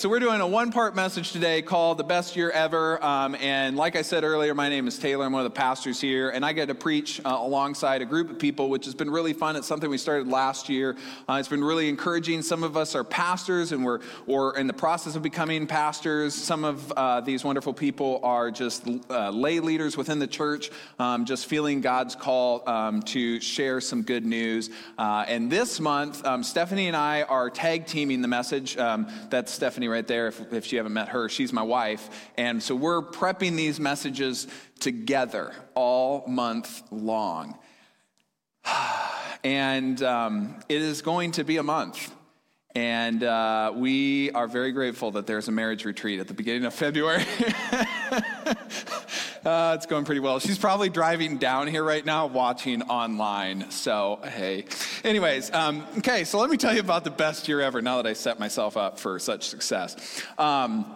So, we're doing a one part message today called The Best Year Ever. Um, and like I said earlier, my name is Taylor. I'm one of the pastors here. And I get to preach uh, alongside a group of people, which has been really fun. It's something we started last year. Uh, it's been really encouraging. Some of us are pastors and we're or in the process of becoming pastors. Some of uh, these wonderful people are just uh, lay leaders within the church, um, just feeling God's call um, to share some good news. Uh, and this month, um, Stephanie and I are tag teaming the message. Um, that's Stephanie Stephanie right there, if, if you haven't met her, she's my wife. And so we're prepping these messages together all month long. And um, it is going to be a month. And uh, we are very grateful that there's a marriage retreat at the beginning of February. uh, it's going pretty well. She's probably driving down here right now watching online. So, hey. Anyways, um, okay, so let me tell you about the best year ever now that I set myself up for such success. Um,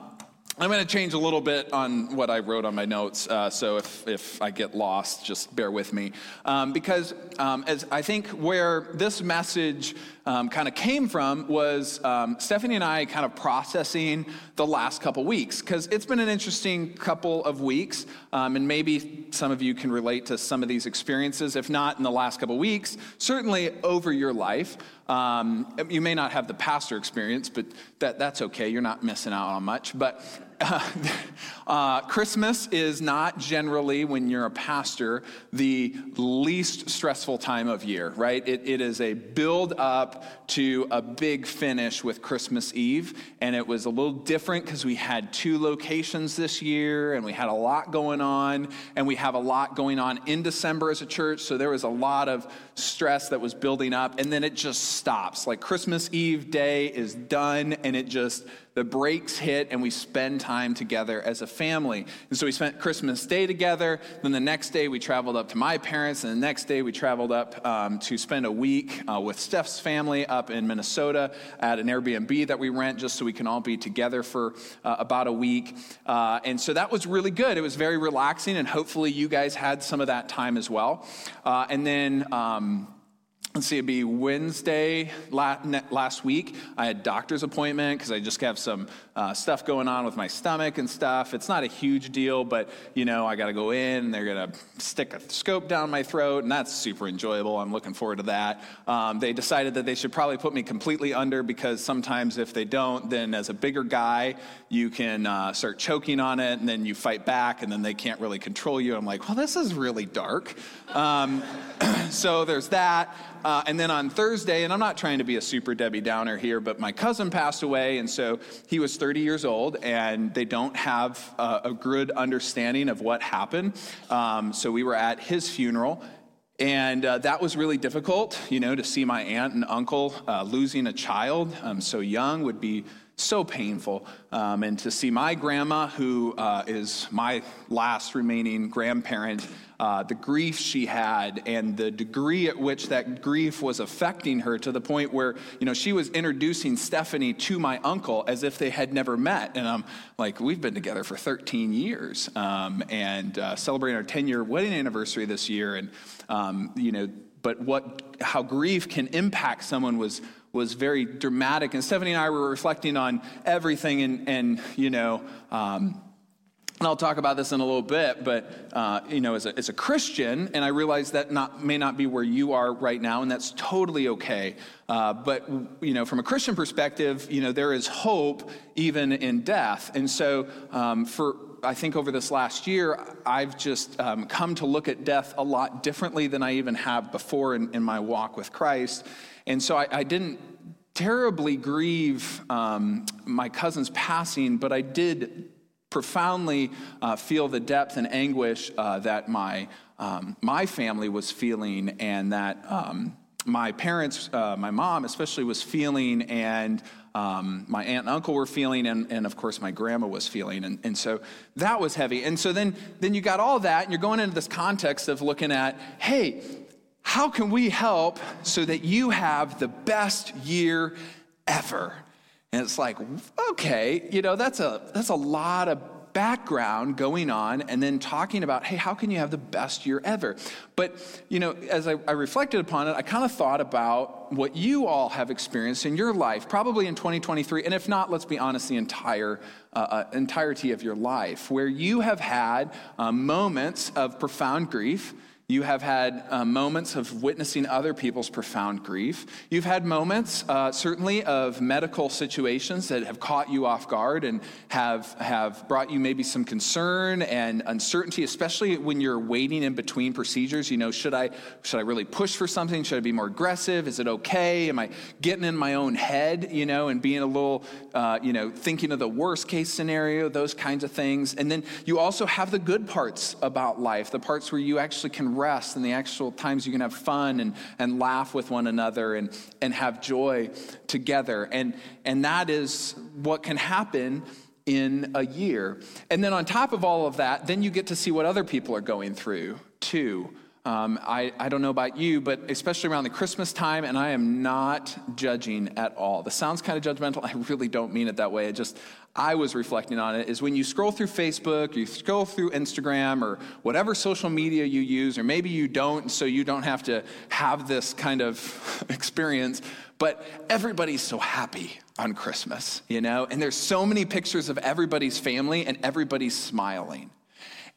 I'm going to change a little bit on what I wrote on my notes, uh, so if, if I get lost, just bear with me. Um, because um, as I think where this message um, kind of came from was um, Stephanie and I kind of processing the last couple weeks, because it's been an interesting couple of weeks, um, and maybe some of you can relate to some of these experiences, if not in the last couple weeks, certainly over your life. Um, you may not have the pastor experience, but that, that's okay. You're not missing out on much. But uh, Christmas is not generally, when you're a pastor, the least stressful time of year, right? It, it is a build up to a big finish with Christmas Eve. And it was a little different because we had two locations this year and we had a lot going on. And we have a lot going on in December as a church. So there was a lot of stress that was building up. And then it just stops. Like Christmas Eve day is done and it just the brakes hit and we spend time together as a family. And so we spent Christmas Day together. Then the next day we traveled up to my parents, and the next day we traveled up um, to spend a week uh, with Steph's family up in Minnesota at an Airbnb that we rent just so we can all be together for uh, about a week. Uh, and so that was really good. It was very relaxing, and hopefully you guys had some of that time as well. Uh, and then um, let's see, it'd be Wednesday last week. I had doctor's appointment because I just have some uh, stuff going on with my stomach and stuff. It's not a huge deal, but you know, I got to go in. They're gonna stick a scope down my throat, and that's super enjoyable. I'm looking forward to that. Um, they decided that they should probably put me completely under because sometimes if they don't, then as a bigger guy, you can uh, start choking on it, and then you fight back, and then they can't really control you. I'm like, well, this is really dark. Um, so there's that. Uh, and then on Thursday, and I'm not trying to be a super Debbie Downer here, but my cousin passed away, and so he was 30 years old, and they don't have uh, a good understanding of what happened. Um, so we were at his funeral. And uh, that was really difficult, you know, to see my aunt and uncle uh, losing a child um, so young would be so painful. Um, and to see my grandma, who uh, is my last remaining grandparent, uh, the grief she had and the degree at which that grief was affecting her to the point where, you know, she was introducing Stephanie to my uncle as if they had never met. And I'm like, we've been together for 13 years um, and uh, celebrating our 10 year wedding anniversary this year. And, um, you know, but what, how grief can impact someone was was very dramatic. And Stephanie and I were reflecting on everything, and, and you know, um, and I'll talk about this in a little bit, but uh, you know, as a, as a Christian, and I realize that not, may not be where you are right now, and that's totally okay. Uh, but you know, from a Christian perspective, you know, there is hope even in death, and so um, for I think over this last year, I've just um, come to look at death a lot differently than I even have before in, in my walk with Christ. And so I, I didn't terribly grieve um, my cousin's passing, but I did profoundly uh, feel the depth and anguish uh, that my, um, my family was feeling and that um, my parents, uh, my mom especially, was feeling, and um, my aunt and uncle were feeling, and, and of course my grandma was feeling. And, and so that was heavy. And so then, then you got all that, and you're going into this context of looking at, hey, how can we help so that you have the best year ever? And it's like, okay, you know, that's a, that's a lot of background going on and then talking about, hey, how can you have the best year ever? But, you know, as I, I reflected upon it, I kind of thought about what you all have experienced in your life, probably in 2023, and if not, let's be honest, the entire uh, uh, entirety of your life, where you have had uh, moments of profound grief you have had uh, moments of witnessing other people's profound grief. You've had moments, uh, certainly, of medical situations that have caught you off guard and have, have brought you maybe some concern and uncertainty, especially when you're waiting in between procedures. You know, should I, should I really push for something? Should I be more aggressive? Is it okay? Am I getting in my own head, you know, and being a little, uh, you know, thinking of the worst case scenario, those kinds of things? And then you also have the good parts about life, the parts where you actually can rest and the actual times you can have fun and, and laugh with one another and, and have joy together. And, and that is what can happen in a year. And then on top of all of that, then you get to see what other people are going through too. Um, I, I don't know about you, but especially around the Christmas time, and I am not judging at all. This sounds kind of judgmental. I really don't mean it that way. I just, I was reflecting on it is when you scroll through Facebook, you scroll through Instagram, or whatever social media you use, or maybe you don't, so you don't have to have this kind of experience, but everybody's so happy on Christmas, you know? And there's so many pictures of everybody's family and everybody's smiling.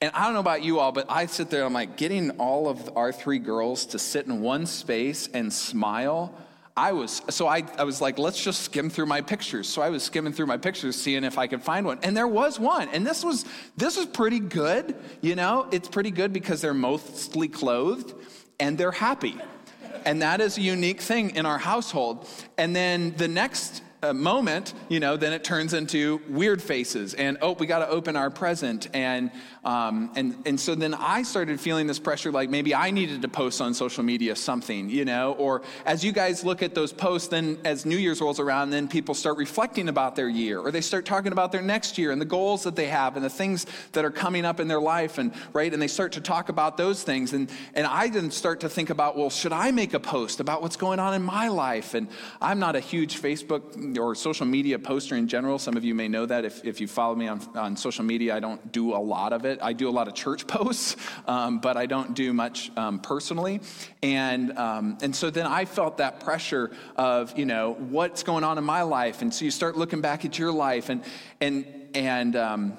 And I don't know about you all, but I sit there, I'm like, getting all of our three girls to sit in one space and smile I was, so I, I was like, let's just skim through my pictures. So I was skimming through my pictures, seeing if I could find one. And there was one. And this was, this was pretty good. You know, it's pretty good because they're mostly clothed and they're happy. And that is a unique thing in our household. And then the next uh, moment, you know, then it turns into weird faces and, oh, we got to open our present. And um, and, and so then I started feeling this pressure like maybe I needed to post on social media something, you know, or as you guys look at those posts, then as New Year's rolls around, then people start reflecting about their year or they start talking about their next year and the goals that they have and the things that are coming up in their life and right? And they start to talk about those things. And and I then start to think about well should I make a post about what's going on in my life? And I'm not a huge Facebook or social media poster in general. Some of you may know that if, if you follow me on, on social media I don't do a lot of it it. I do a lot of church posts, um, but I don't do much um, personally. And, um, and so then I felt that pressure of, you know, what's going on in my life. And so you start looking back at your life and, and, and, um,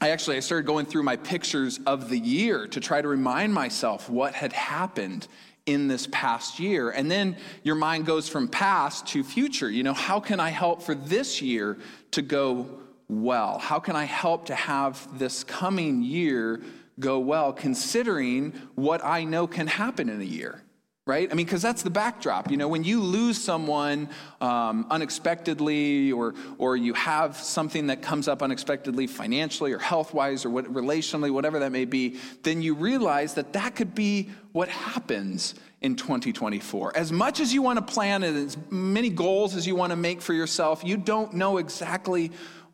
I actually I started going through my pictures of the year to try to remind myself what had happened in this past year. And then your mind goes from past to future. You know, how can I help for this year to go well? How can I help to have this coming year go well, considering what I know can happen in a year? Right? I mean, because that's the backdrop. You know, when you lose someone um, unexpectedly, or or you have something that comes up unexpectedly, financially or health wise, or what, relationally, whatever that may be, then you realize that that could be what happens in 2024. As much as you want to plan and as many goals as you want to make for yourself, you don't know exactly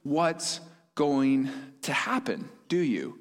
what's going to happen, do you?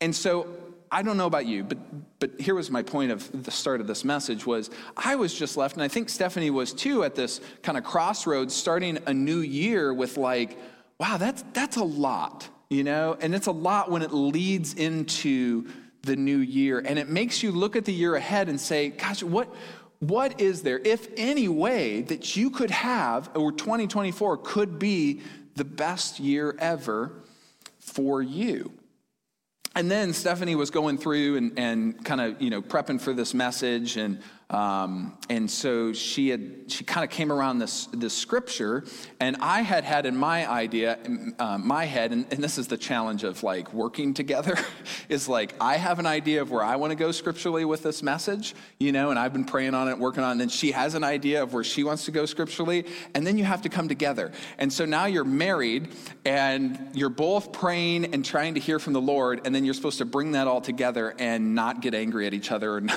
And so I don't know about you, but but here was my point of the start of this message was I was just left, and I think Stephanie was too, at this kind of crossroads, starting a new year with like, wow, that's that's a lot, you know, and it's a lot when it leads into the new year, and it makes you look at the year ahead and say, gosh, what what is there, if any way, that you could have, or 2024 could be the best year ever for you. And then Stephanie was going through and, and kind of, you know, prepping for this message and um, and so she had she kind of came around this this scripture, and I had had in my idea, uh, my head, and, and, this is the challenge of like working together, is like I have an idea of where I want to go scripturally with this message, you know, and I've been praying on it, working on it, and she has an idea of where she wants to go scripturally, and then you have to come together. And so now you're married, and you're both praying and trying to hear from the Lord, and then you're supposed to bring that all together and not get angry at each other and,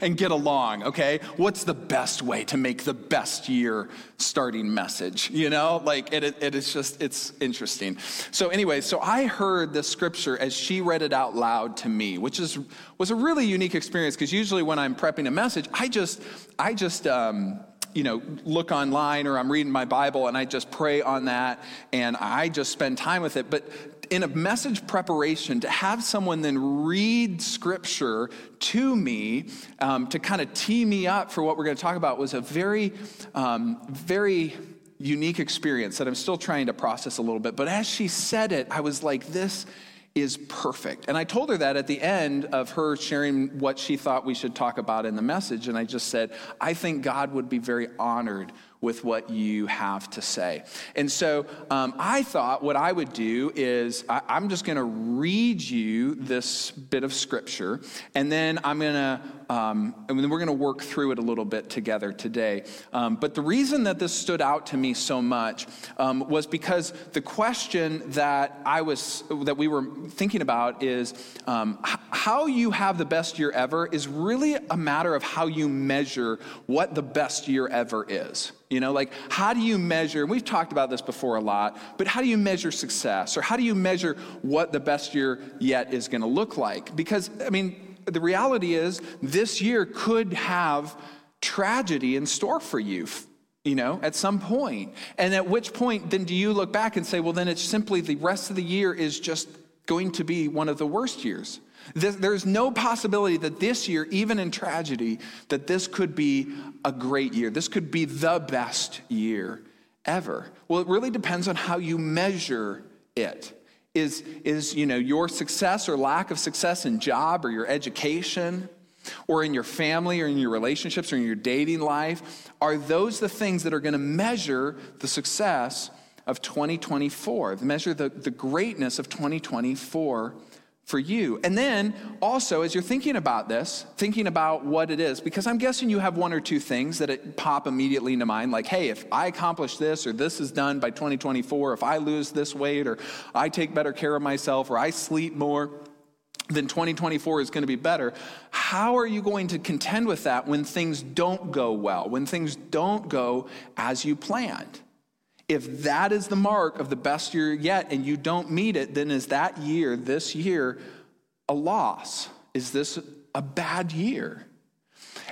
and get along, okay? What's the best way to make the best year starting message? You know, like it, it is just, it's interesting. So, anyway, so I heard this scripture as she read it out loud to me, which is was a really unique experience because usually when I'm prepping a message, I just, I just, um, you know, look online or I'm reading my Bible and I just pray on that and I just spend time with it. But in a message preparation, to have someone then read scripture to me um, to kind of tee me up for what we're going to talk about was a very, um, very unique experience that I'm still trying to process a little bit. But as she said it, I was like, this is perfect. And I told her that at the end of her sharing what she thought we should talk about in the message. And I just said, I think God would be very honored with what you have to say. And so um, I thought what I would do is I, I'm just going to read you this bit of scripture, and then I'm going to um, and we're going to work through it a little bit together today. Um, but the reason that this stood out to me so much um, was because the question that I was that we were thinking about is um, how you have the best year ever is really a matter of how you measure what the best year ever is. You know, like how do you measure, and we've talked about this before a lot, but how do you measure success? Or how do you measure what the best year yet is going to look like? Because, I mean, the reality is, this year could have tragedy in store for you, you know, at some point. And at which point, then do you look back and say, well, then it's simply the rest of the year is just going to be one of the worst years? There's no possibility that this year, even in tragedy, that this could be a great year. This could be the best year ever. Well, it really depends on how you measure it. Is, is you know, your success or lack of success in job or your education or in your family or in your relationships or in your dating life? Are those the things that are going to measure the success of 2024, measure the, the greatness of 2024 for you. And then also, as you're thinking about this, thinking about what it is, because I'm guessing you have one or two things that pop immediately into mind, like, hey, if I accomplish this, or this is done by 2024, if I lose this weight, or I take better care of myself, or I sleep more, then 2024 is going to be better. How are you going to contend with that when things don't go well, when things don't go as you planned? If that is the mark of the best year yet and you don't meet it, then is that year, this year, a loss? Is this a bad year?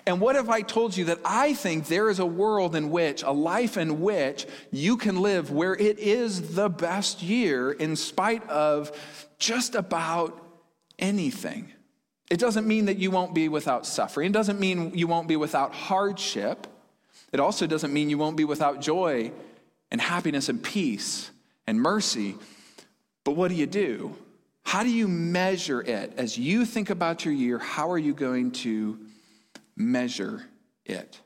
And what if I told you that I think there is a world in which, a life in which you can live where it is the best year in spite of just about anything? It doesn't mean that you won't be without suffering. It doesn't mean you won't be without hardship. It also doesn't mean you won't be without joy and happiness and peace and mercy. But what do you do? How do you measure it? As you think about your year, how are you going to measure it?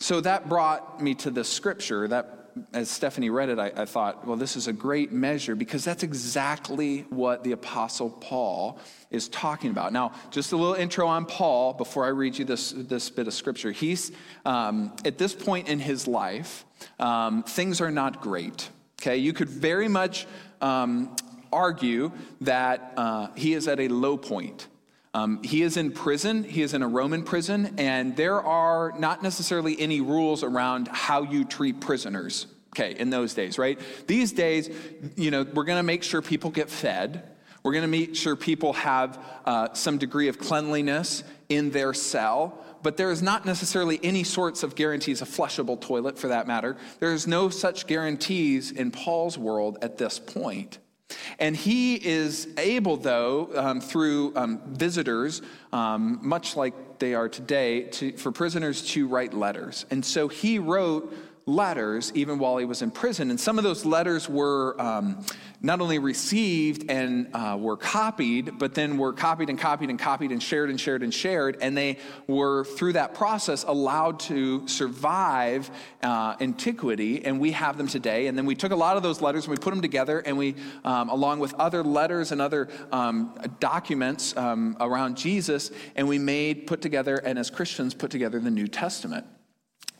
So that brought me to the scripture that as Stephanie read it, I, I, thought, well, this is a great measure because that's exactly what the Apostle Paul is talking about. Now, just a little intro on Paul before I read you this, this bit of scripture. He's, um, at this point in his life, um, things are not great. Okay, you could very much um, argue that uh, he is at a low point. Um, he is in prison. He is in a Roman prison, and there are not necessarily any rules around how you treat prisoners. Okay, in those days, right? These days, you know, we're to make sure people get fed. We're to make sure people have uh, some degree of cleanliness in their cell but there is not necessarily any sorts of guarantees, a flushable toilet for that matter. There is no such guarantees in Paul's world at this point. And he is able, though, um, through um, visitors, um, much like they are today, to, for prisoners to write letters. And so he wrote letters even while he was in prison. And some of those letters were um, not only received and uh, were copied, but then were copied and copied and copied and shared and shared and shared. And they were, through that process, allowed to survive uh, antiquity. And we have them today. And then we took a lot of those letters and we put them together, and we, um, along with other letters and other um, documents um, around Jesus, and we made, put together, and as Christians, put together the New Testament.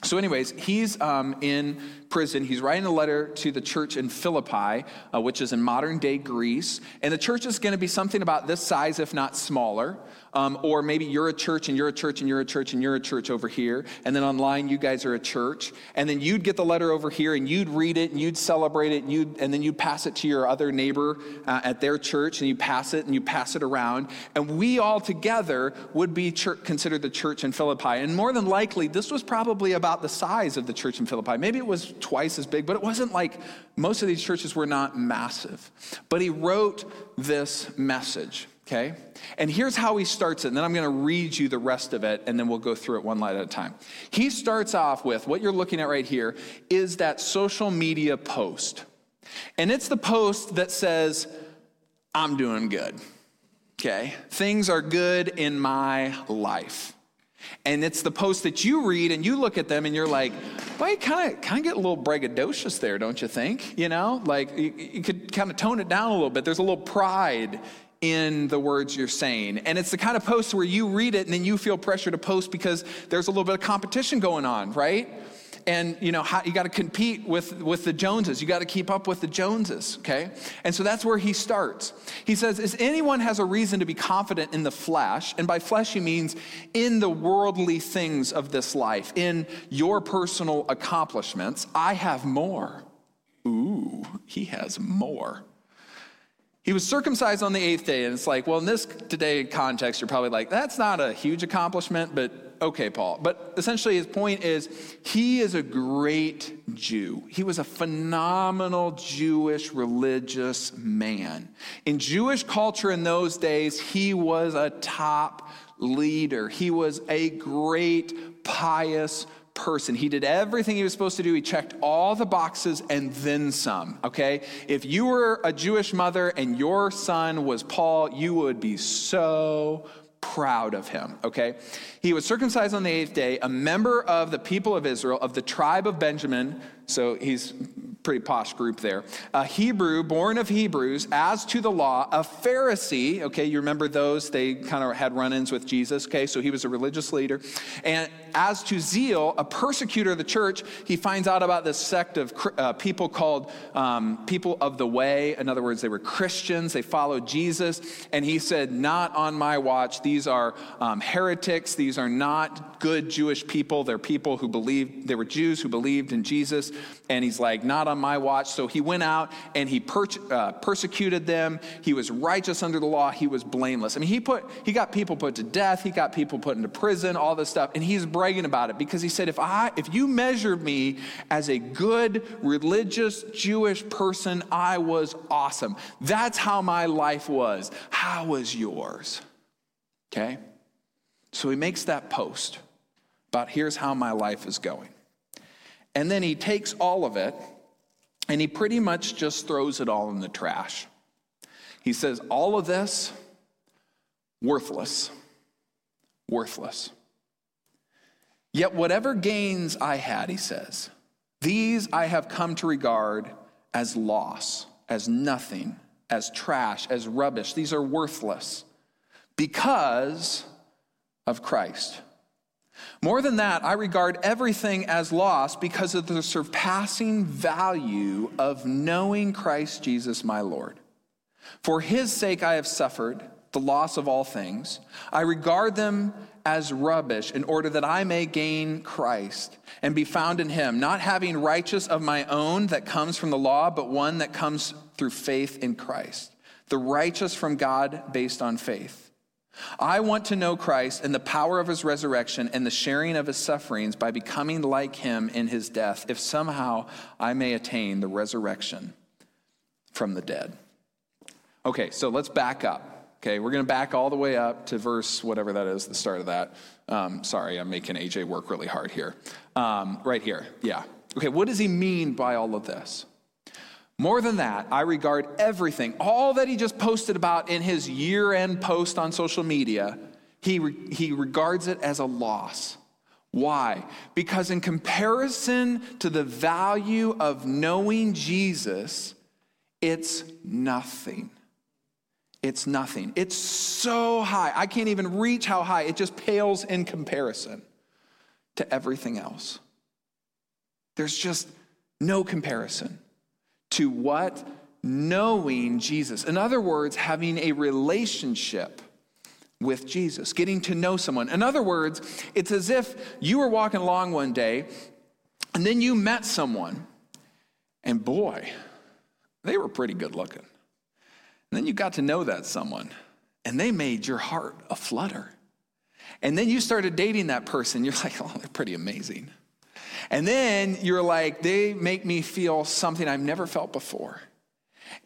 So, anyways, he's um, in prison. He's writing a letter to the church in Philippi, uh, which is in modern day Greece. And the church is going to be something about this size, if not smaller. Um, or maybe you're a church and you're a church and you're a church and you're a church over here. And then online, you guys are a church. And then you'd get the letter over here and you'd read it and you'd celebrate it and, you'd, and then you'd pass it to your other neighbor uh, at their church and you pass it and you pass it around. And we all together would be church, considered the church in Philippi. And more than likely, this was probably about the size of the church in Philippi. Maybe it was twice as big, but it wasn't like most of these churches were not massive. But he wrote this message okay? And here's how he starts it, and then I'm to read you the rest of it, and then we'll go through it one line at a time. He starts off with what you're looking at right here is that social media post. And it's the post that says, I'm doing good, okay? Things are good in my life. And it's the post that you read and you look at them and you're like, well, you kind of kind of get a little braggadocious there, don't you think? You know, like you, you could kind of tone it down a little bit. There's a little pride in the words you're saying. And it's the kind of post where you read it and then you feel pressure to post because there's a little bit of competition going on, right? And you know, how, you got to compete with, with the Joneses. You got to keep up with the Joneses, okay? And so that's where he starts. He says, "Is anyone has a reason to be confident in the flesh, and by flesh he means in the worldly things of this life, in your personal accomplishments, I have more." Ooh, he has more. He was circumcised on the eighth day, and it's like, well, in this today context, you're probably like, that's not a huge accomplishment, but okay, Paul. But essentially, his point is he is a great Jew. He was a phenomenal Jewish religious man. In Jewish culture in those days, he was a top leader, he was a great, pious person. He did everything he was supposed to do. He checked all the boxes and then some, okay? If you were a Jewish mother and your son was Paul, you would be so proud of him, okay? He was circumcised on the eighth day, a member of the people of Israel, of the tribe of Benjamin. So he's pretty posh group there. A Hebrew, born of Hebrews, as to the law, a Pharisee. Okay, you remember those? They kind of had run ins with Jesus. Okay, so he was a religious leader. And as to zeal, a persecutor of the church, he finds out about this sect of uh, people called um, people of the way. In other words, they were Christians, they followed Jesus. And he said, Not on my watch. These are um, heretics. These are not good Jewish people. They're people who believed, they were Jews who believed in Jesus. And he's like, Not on my watch. So he went out and he per- uh, persecuted them. He was righteous under the law. He was blameless. I mean, he put, he got people put to death. He got people put into prison, all this stuff. And he's bragging about it because he said, if I, if you measure me as a good religious Jewish person, I was awesome. That's how my life was. How was yours? Okay? So he makes that post about here's how my life is going. And then he takes all of it and he pretty much just throws it all in the trash. He says, All of this, worthless. Worthless. Yet, whatever gains I had, he says, these I have come to regard as loss, as nothing, as trash, as rubbish. These are worthless because of Christ. More than that, I regard everything as loss because of the surpassing value of knowing Christ Jesus my Lord. For his sake I have suffered the loss of all things. I regard them as rubbish in order that I may gain Christ and be found in him, not having righteous of my own that comes from the law, but one that comes through faith in Christ, the righteous from God based on faith. I want to know Christ and the power of his resurrection and the sharing of his sufferings by becoming like him in his death, if somehow I may attain the resurrection from the dead. Okay, so let's back up. Okay, we're going to back all the way up to verse whatever that is, the start of that. Um, sorry, I'm making AJ work really hard here. Um, right here, yeah. Okay, what does he mean by all of this? More than that, I regard everything, all that he just posted about in his year end post on social media, he, re- he regards it as a loss. Why? Because, in comparison to the value of knowing Jesus, it's nothing. It's nothing. It's so high. I can't even reach how high. It just pales in comparison to everything else. There's just No comparison to what? Knowing Jesus. In other words, having a relationship with Jesus, getting to know someone. In other words, it's as if you were walking along one day and then you met someone, and boy, they were pretty good looking. And then you got to know that someone, and they made your heart a flutter. And then you started dating that person. You're like, oh, they're pretty amazing. And then you're like, they make me feel something I've never felt before.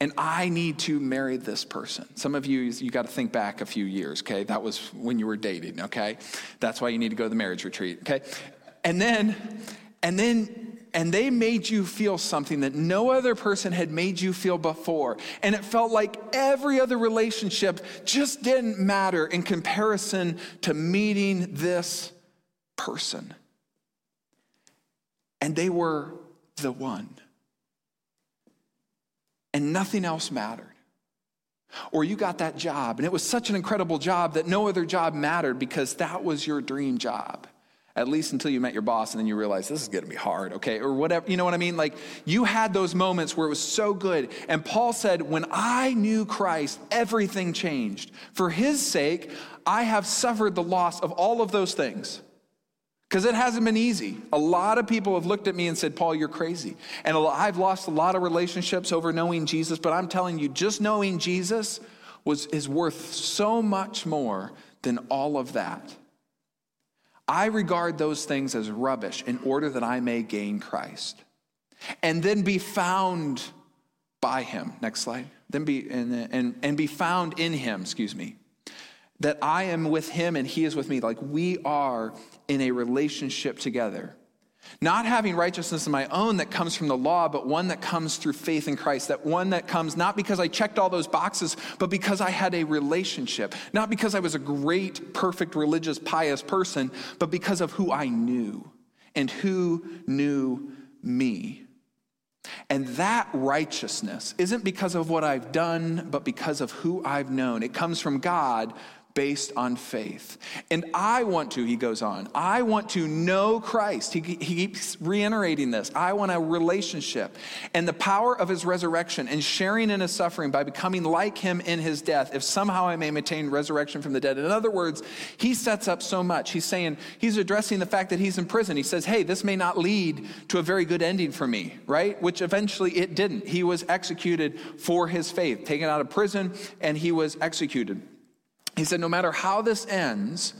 And I need to marry this person. Some of you, you got to think back a few years, okay? That was when you were dating, okay? That's why you need to go to the marriage retreat, okay? And then, and then, and they made you feel something that no other person had made you feel before. And it felt like every other relationship just didn't matter in comparison to meeting this person and they were the one. And nothing else mattered. Or you got that job, and it was such an incredible job that no other job mattered because that was your dream job. At least until you met your boss and then you realized this is to be hard, okay? Or whatever, you know what I mean? Like you had those moments where it was so good. And Paul said, When I knew Christ, everything changed. For his sake, I have suffered the loss of all of those things. Because it hasn't been easy. A lot of people have looked at me and said, Paul, you're crazy. And I've lost a lot of relationships over knowing Jesus, but I'm telling you, just knowing Jesus was, is worth so much more than all of that. I regard those things as rubbish in order that I may gain Christ and then be found by him. Next slide. Then be, and, and, and be found in him, excuse me. That I am with him and he is with me. Like we are in a relationship together. Not having righteousness of my own that comes from the law, but one that comes through faith in Christ. That one that comes not because I checked all those boxes, but because I had a relationship. Not because I was a great, perfect, religious, pious person, but because of who I knew and who knew me. And that righteousness isn't because of what I've done, but because of who I've known. It comes from God based on faith. And I want to, he goes on, I want to know Christ. He, he keeps reiterating this. I want a relationship and the power of his resurrection and sharing in his suffering by becoming like him in his death, if somehow I may maintain resurrection from the dead. In other words, he sets up so much. He's saying, he's addressing the fact that he's in prison. He says, hey, this may not lead to a very good ending for me, right? Which eventually it didn't. He was executed for his faith, taken out of prison, and he was executed. He said, No matter how this ends,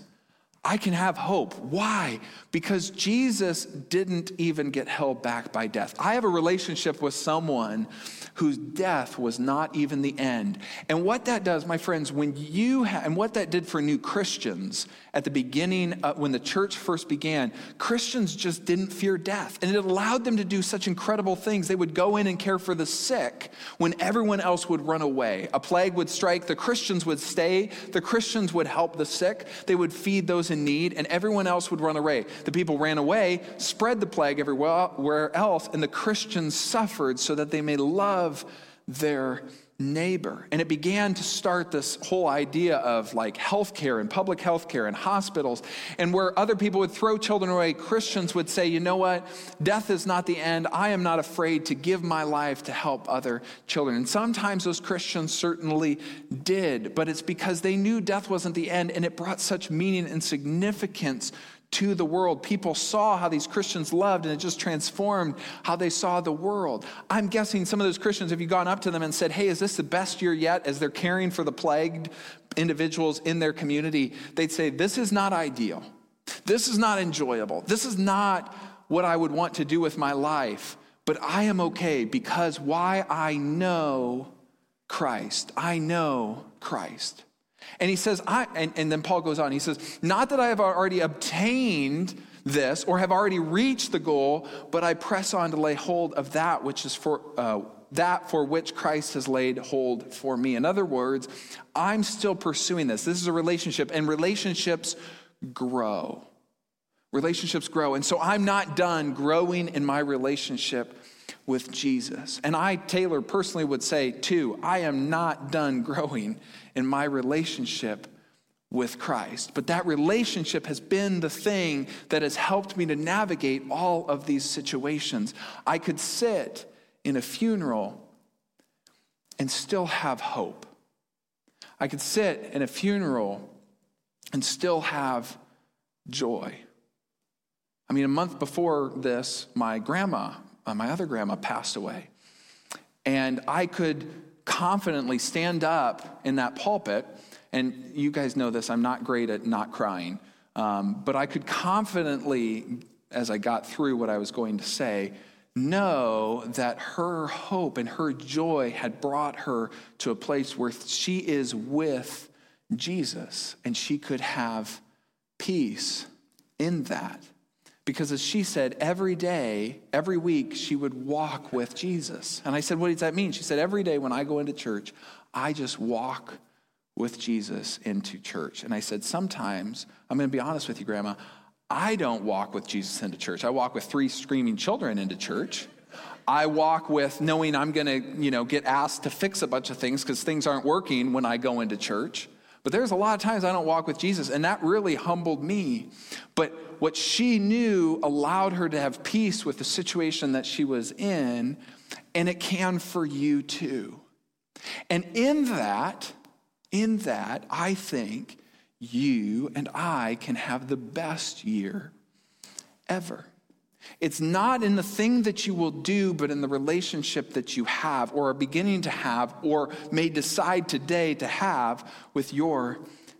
I can have hope. Why? Because Jesus didn't even get held back by death. I have a relationship with someone whose death was not even the end. And what that does, my friends, when you ha- and what that did for new Christians at the beginning, uh, when the church first began, Christians just didn't fear death. And it allowed them to do such incredible things. They would go in and care for the sick when everyone else would run away. A plague would strike, the Christians would stay, the Christians would help the sick, they would feed those in need, and everyone else would run away. The people ran away, spread the plague everywhere else, and the Christians suffered so that they may love their neighbor. And it began to start this whole idea of like healthcare and public healthcare and hospitals. And where other people would throw children away, Christians would say, you know what? Death is not the end. I am not afraid to give my life to help other children. And sometimes those Christians certainly did, but it's because they knew death wasn't the end and it brought such meaning and significance to the world. People saw how these Christians loved, and it just transformed how they saw the world. I'm guessing some of those Christians, if you gone up to them and said, Hey, is this the best year yet? As they're caring for the plagued individuals in their community, they'd say, This is not ideal. This is not enjoyable. This is not what I would want to do with my life. But I am okay because why? I know Christ. I know Christ. And he says, I, and, and then Paul goes on, he says, Not that I have already obtained this or have already reached the goal, but I press on to lay hold of that which is for. Uh, that for which Christ has laid hold for me. In other words, I'm still pursuing this. This is a relationship, and relationships grow. Relationships grow. And so I'm not done growing in my relationship with Jesus. And I, Taylor, personally would say, too, I am not done growing in my relationship with Christ. But that relationship has been the thing that has helped me to navigate all of these situations. I could sit in a funeral and still have hope. I could sit in a funeral and still have joy. I mean, a month before this, my grandma, uh, my other grandma, passed away. And I could confidently stand up in that pulpit, and you guys know this, I'm not great at not crying, um, but I could confidently, as I got through what I was going to say, know that her hope and her joy had brought her to a place where she is with Jesus and she could have peace in that. Because as she said, every day, every week, she would walk with Jesus. And I said, What does that mean? She said, Every day when I go into church, I just walk with Jesus into church. And I said, Sometimes, I'm going to be honest with you, Grandma, I don't walk with Jesus into church. I walk with three screaming children into church. I walk with knowing I'm going to, you know, get asked to fix a bunch of things because things aren't working when I go into church. But there's a lot of times I don't walk with Jesus, and that really humbled me. But what she knew allowed her to have peace with the situation that she was in, and it can for you too. And in that, in that, I think you and I can have the best year ever. It's not in the thing that you will do, but in the relationship that you have, or are beginning to have, or may decide today to have with your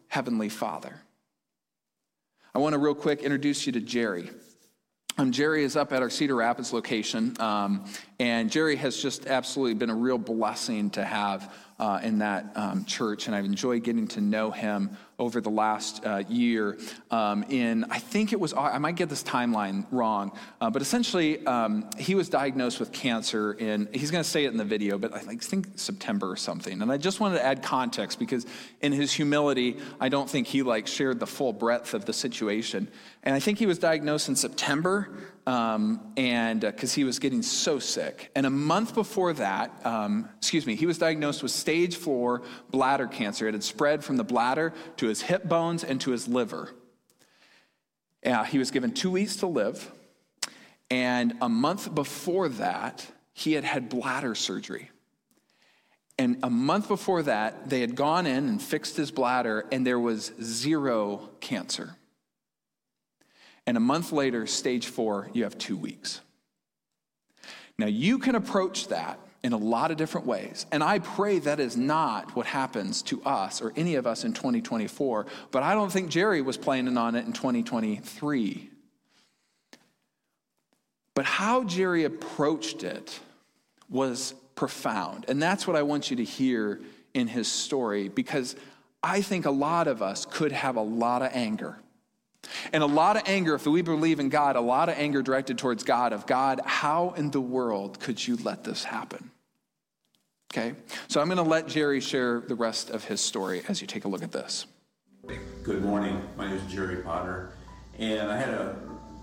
Heavenly Father. I want to real quick introduce you to Jerry. Um, Jerry is up at our Cedar Rapids location, um, and Jerry has just absolutely been a real blessing to have uh, in that um, church, and I've enjoyed getting to know him over the last uh, year. Um, in I think it was I might get this timeline wrong, uh, but essentially um, he was diagnosed with cancer in he's going to say it in the video, but I think September or something. And I just wanted to add context because in his humility, I don't think he like shared the full breadth of the situation. And I think he was diagnosed in September um, and because uh, he was getting so sick. And a month before that, um, excuse me, he was diagnosed with stage four bladder cancer. It had spread from the bladder to his hip bones and to his liver. He was given two weeks to live. And a month before that, he had had bladder surgery. And a month before that, they had gone in and fixed his bladder, and there was zero cancer. And a month later, stage four, you have two weeks. Now, you can approach that in a lot of different ways. And I pray that is not what happens to us or any of us in 2024. But I don't think Jerry was planning on it in 2023. But how Jerry approached it was profound. And that's what I want you to hear in his story because I think a lot of us could have a lot of anger and a lot of anger, if we believe in God, a lot of anger directed towards God of God, how in the world could you let this happen? Okay, so I'm going to let Jerry share the rest of his story as you take a look at this. Good morning. My name is Jerry Potter, and I had a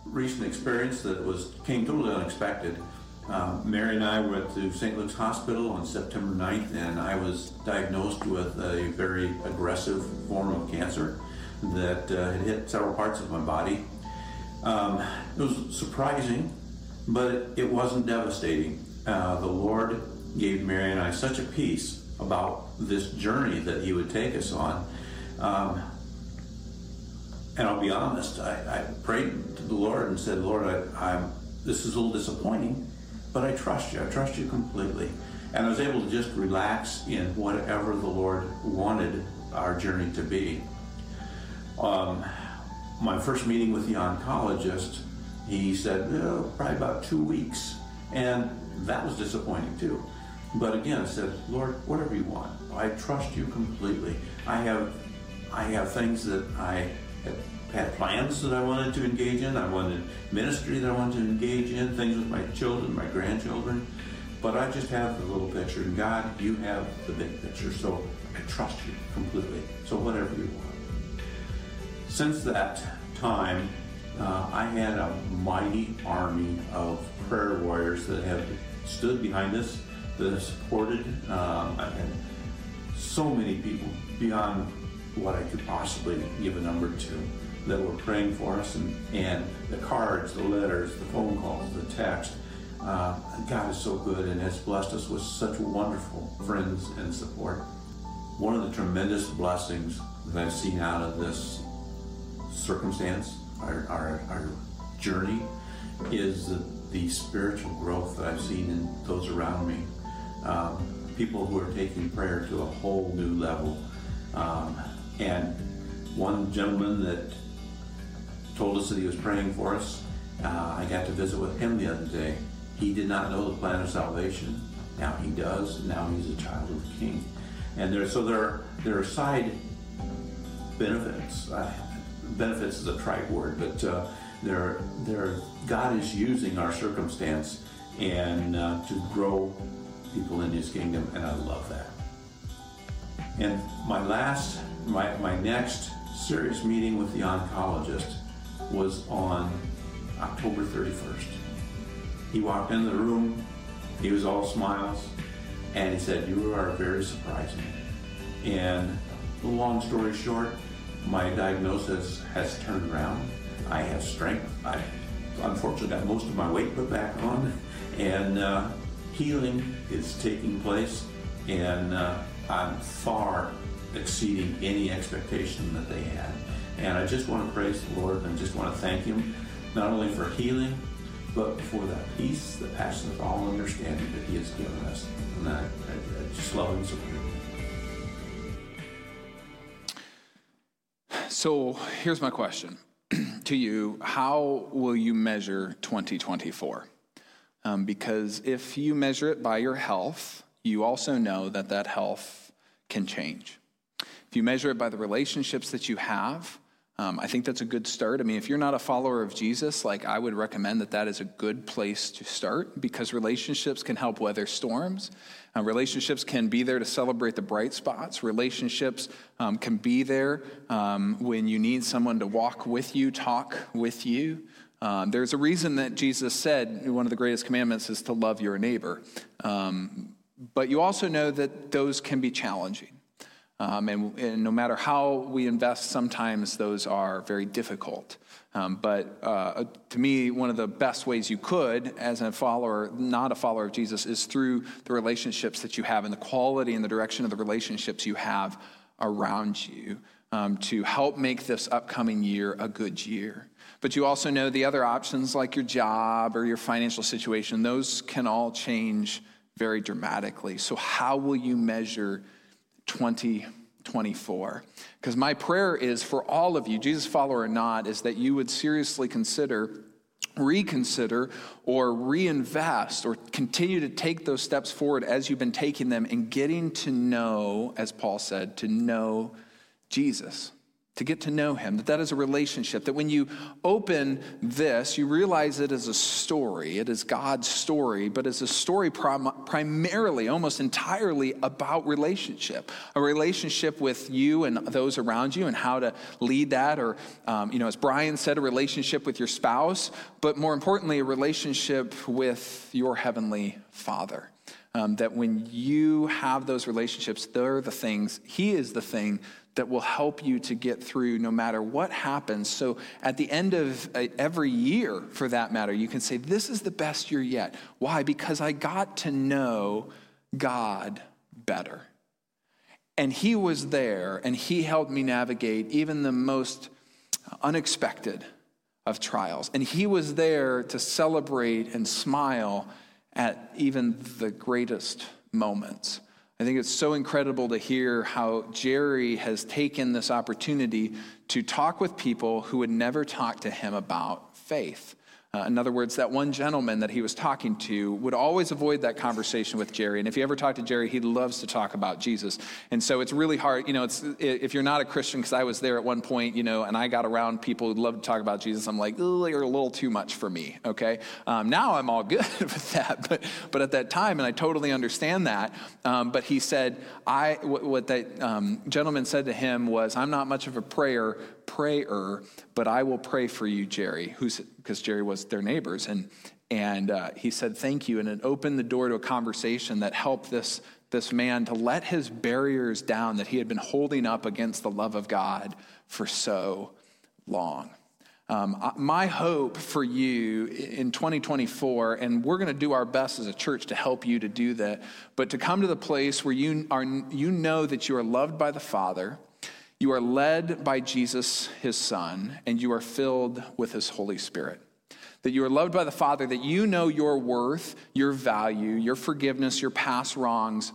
recent experience that was came totally unexpected. Um, Mary and I went to St. Luke's Hospital on September 9th, and I was diagnosed with a very aggressive form of cancer that uh, had hit several parts of my body. Um, it was surprising, but it wasn't devastating. Uh, the Lord gave Mary and I such a peace about this journey that He would take us on. Um, and I'll be honest, I, I, prayed to the Lord and said, Lord, I, I'm, this is a little disappointing, but I trust you. I trust you completely. And I was able to just relax in whatever the Lord wanted our journey to be. Um, my first meeting with the oncologist, he said, oh, probably about two weeks. And that was disappointing too. But again, I said, Lord, whatever you want. I trust you completely. I have, I have things that I had plans that I wanted to engage in. I wanted ministry that I wanted to engage in, things with my children, my grandchildren. But I just have the little picture. And God, you have the big picture. So I trust you completely. So whatever you want. Since that time, uh, I had a mighty army of prayer warriors that have stood behind us, that have supported. Um, I've had so many people beyond what I could possibly give a number to that were praying for us, and, and the cards, the letters, the phone calls, the text. Uh, God is so good and has blessed us with such wonderful friends and support. One of the tremendous blessings that I've seen out of this circumstance, our, our, our journey, is the, the, spiritual growth that I've seen in those around me. Um, people who are taking prayer to a whole new level. Um, and one gentleman that told us that he was praying for us, uh, I got to visit with him the other day. He did not know the plan of salvation. Now he does. Now he's a child of the King. And there, so there, there are side benefits. Uh, benefits is a trite word, but uh, there, there, God is using our circumstance and uh, to grow people in His kingdom, and I love that. And my last, my, my next serious meeting with the oncologist was on October 31st. He walked into the room, he was all smiles, and he said, You are very surprising. And long story short, my diagnosis has turned around. I have strength. I unfortunately got most of my weight put back on, and uh, healing is taking place, and uh, I'm far exceeding any expectation that they had. And I just want to praise the Lord and just want to thank Him, not only for healing, but for that peace that passes all understanding that He has given us. And I, I, I just love Him so much. So here's my question to you How will you measure 2024? Um, because if you measure it by your health, you also know that that health can change. If you measure it by the relationships that you have, um, I think that's a good start. I mean, if you're not a follower of Jesus, like I would recommend that that is a good place to start because relationships can help weather storms. Uh, relationships can be there to celebrate the bright spots. Relationships um, can be there um, when you need someone to walk with you, talk with you. Um, there's a reason that Jesus said one of the greatest commandments is to love your neighbor. Um, but you also know that those can be challenging. Um, and, and, no matter how we invest, sometimes those are very difficult. Um, but uh, to me, one of the best ways you could, as a follower, not a follower of Jesus, is through the relationships that you have and the quality and the direction of the relationships you have around you um, to help make this upcoming year a good year. But you also know the other options, like your job or your financial situation, those can all change very dramatically. So, how will you measure? 2024. Because my prayer is for all of you, Jesus follower or not, is that you would seriously consider reconsider or reinvest or continue to take those steps forward as you've been taking them and getting to know, as Paul said, to know Jesus to get to know him, that that is a relationship, that when you open this, you realize it is a story. It is God's story, but it's a story prim- primarily, almost entirely about relationship, a relationship with you and those around you and how to lead that, or, um, you know, as Brian said, a relationship with your spouse, but more importantly, a relationship with your heavenly Father. Um, that when you have those relationships, they're the things, He is the thing that will help you to get through no matter what happens. So at the end of uh, every year, for that matter, you can say, This is the best year yet. Why? Because I got to know God better. And He was there, and He helped me navigate even the most unexpected of trials. And He was there to celebrate and smile at even the greatest moments. I think it's so incredible to hear how Jerry has taken this opportunity to talk with people who would never talk to him about faith. Uh, in other words, that one gentleman that he was talking to would always avoid that conversation with Jerry. And if you ever talk to Jerry, he loves to talk about Jesus. And so it's really hard, you know, it's, if you're not a Christian, because I was there at one point, you know, and I got around people who love to talk about Jesus, I'm like, you're a little too much for me, okay? Um, now I'm all good with that. But, but at that time, and I totally understand that, um, but he said, I, what, what that um, gentleman said to him was, I'm not much of a prayer, prayer, but I will pray for you, Jerry, who's because Jerry was their neighbors, and and uh, he said thank you, and it opened the door to a conversation that helped this this man to let his barriers down that he had been holding up against the love of God for so long. Um, my hope for you in 2024, and we're going to do our best as a church to help you to do that, but to come to the place where you, are, you know that you are loved by the Father, you are led by Jesus, his Son, and you are filled with his Holy Spirit. That you are loved by the Father, that you know your worth, your value, your forgiveness, your past wrongs,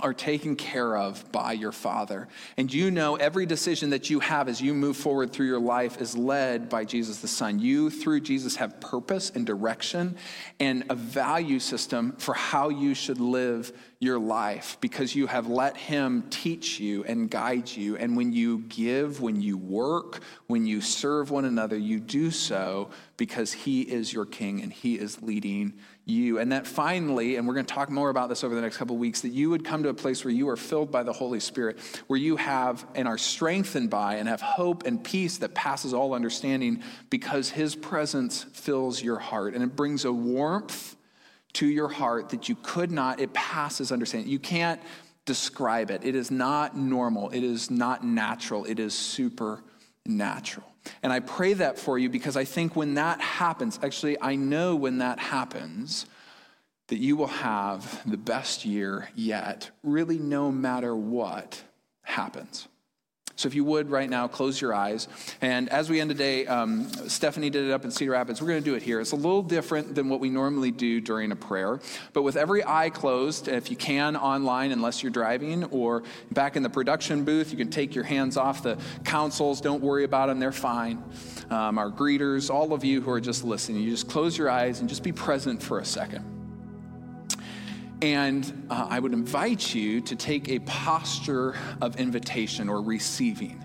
are taken care of by your Father. And you know every decision that you have as you move forward through your life is led by Jesus the Son. You, through Jesus, have purpose and direction and a value system for how you should live your life because you have let Him teach you and guide you. And when you give, when you work, when you serve one another, you do so because He is your King and He is leading you. And that finally, and we're going to talk more about this over the next couple weeks, that you would come to a place where you are filled by the Holy Spirit, where you have and are strengthened by and have hope and peace that passes all understanding because His presence fills your heart and it brings a warmth to your heart that you could not, it passes understanding. You can't describe it. It is not normal, it is not natural, it is supernatural. And I pray that for you because I think when that happens, actually, I know when that happens, that you will have the best year yet, really, no matter what happens. So if you would right now, close your eyes. And as we end today, um, Stephanie did it up in Cedar Rapids. We're going to do it here. It's a little different than what we normally do during a prayer. But with every eye closed, if you can online, unless you're driving, or back in the production booth, you can take your hands off the consoles. Don't worry about them, they're fine. Um, our greeters, all of you who are just listening, you just close your eyes and just be present for a second. And uh, I would invite you to take a posture of invitation or receiving.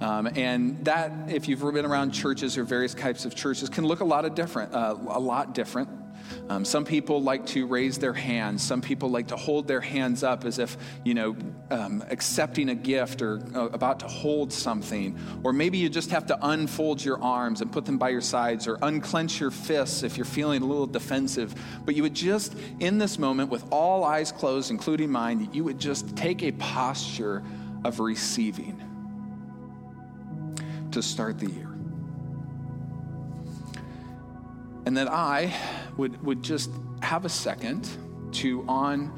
Um, and that, if you've been around churches or various types of churches, can look a lot of different, uh, a lot different. Um, some people like to raise their hands. Some people like to hold their hands up as if, you know, um, accepting a gift or uh, about to hold something. Or maybe you just have to unfold your arms and put them by your sides or unclench your fists if you're feeling a little defensive. But you would just, in this moment, with all eyes closed, including mine, you would just take a posture of receiving to start the year. And that I would, would just have a second to, on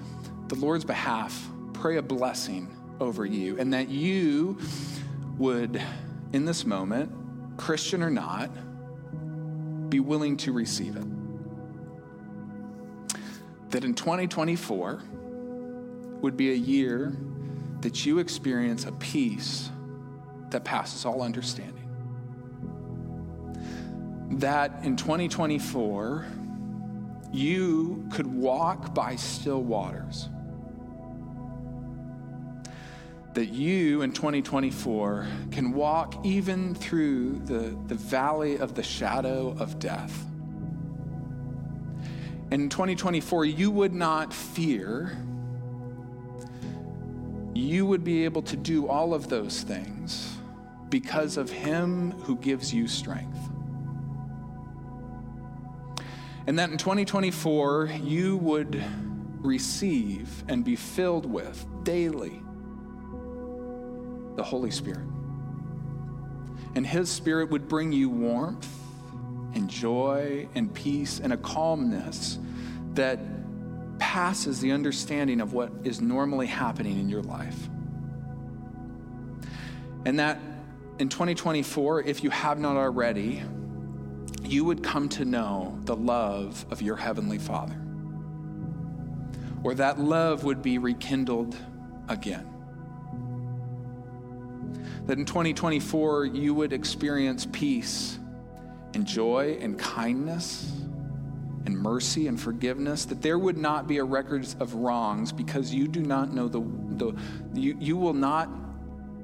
the Lord's behalf, pray a blessing over you, and that you would, in this moment, Christian or not, be willing to receive it. That in 2024 would be a year that you experience a peace that passes all understanding. That in 2024, you could walk by still waters. That you in 2024 can walk even through the, the valley of the shadow of death. In 2024, you would not fear. You would be able to do all of those things because of Him who gives you strength. And that in 2024, you would receive and be filled with daily the Holy Spirit. And His Spirit would bring you warmth and joy and peace and a calmness that passes the understanding of what is normally happening in your life. And that in 2024, if you have not already, you would come to know the love of your Heavenly Father, or that love would be rekindled again. That in 2024, you would experience peace and joy and kindness and mercy and forgiveness, that there would not be a record of wrongs because you do not know the, the you, you will not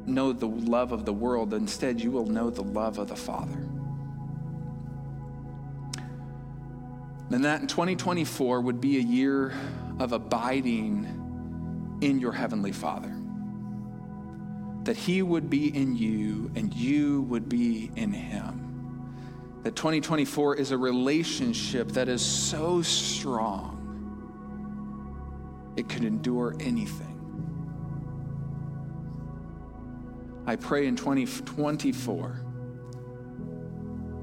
know the love of the world. Instead, you will know the love of the Father. And that in 2024 would be a year of abiding in your Heavenly Father. That He would be in you and you would be in Him. That 2024 is a relationship that is so strong, it could endure anything. I pray in 2024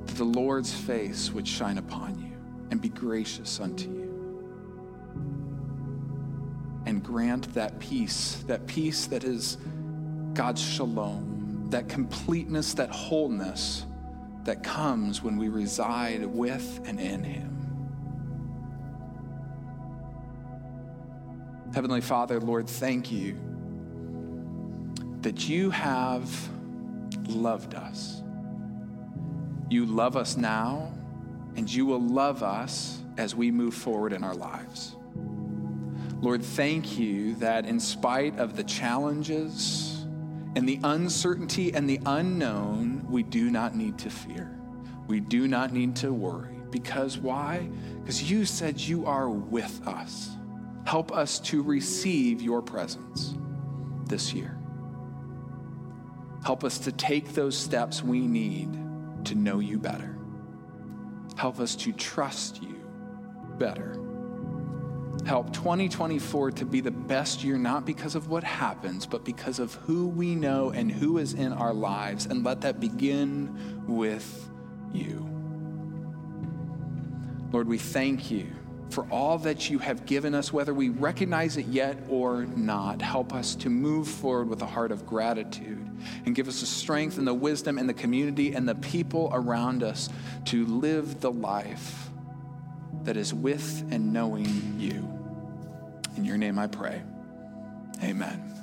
that the Lord's face would shine upon you and be gracious unto you. And grant that peace, that peace that is God's shalom, that completeness, that wholeness that comes when we reside with and in Him. Heavenly Father, Lord, thank you that you have loved us. You love us now, and you will love us as we move forward in our lives. Lord, thank you that in spite of the challenges and the uncertainty and the unknown, we do not need to fear. We do not need to worry. Because why? Because you said you are with us. Help us to receive your presence this year. Help us to take those steps we need to know you better. Help us to trust you better. Help 2024 to be the best year, not because of what happens, but because of who we know and who is in our lives. And let that begin with you. Lord, we thank you for all that you have given us, whether we recognize it yet or not. Help us to move forward with a heart of gratitude and give us the strength and the wisdom and the community and the people around us to live the life that is with and knowing you. In your name I pray. Amen.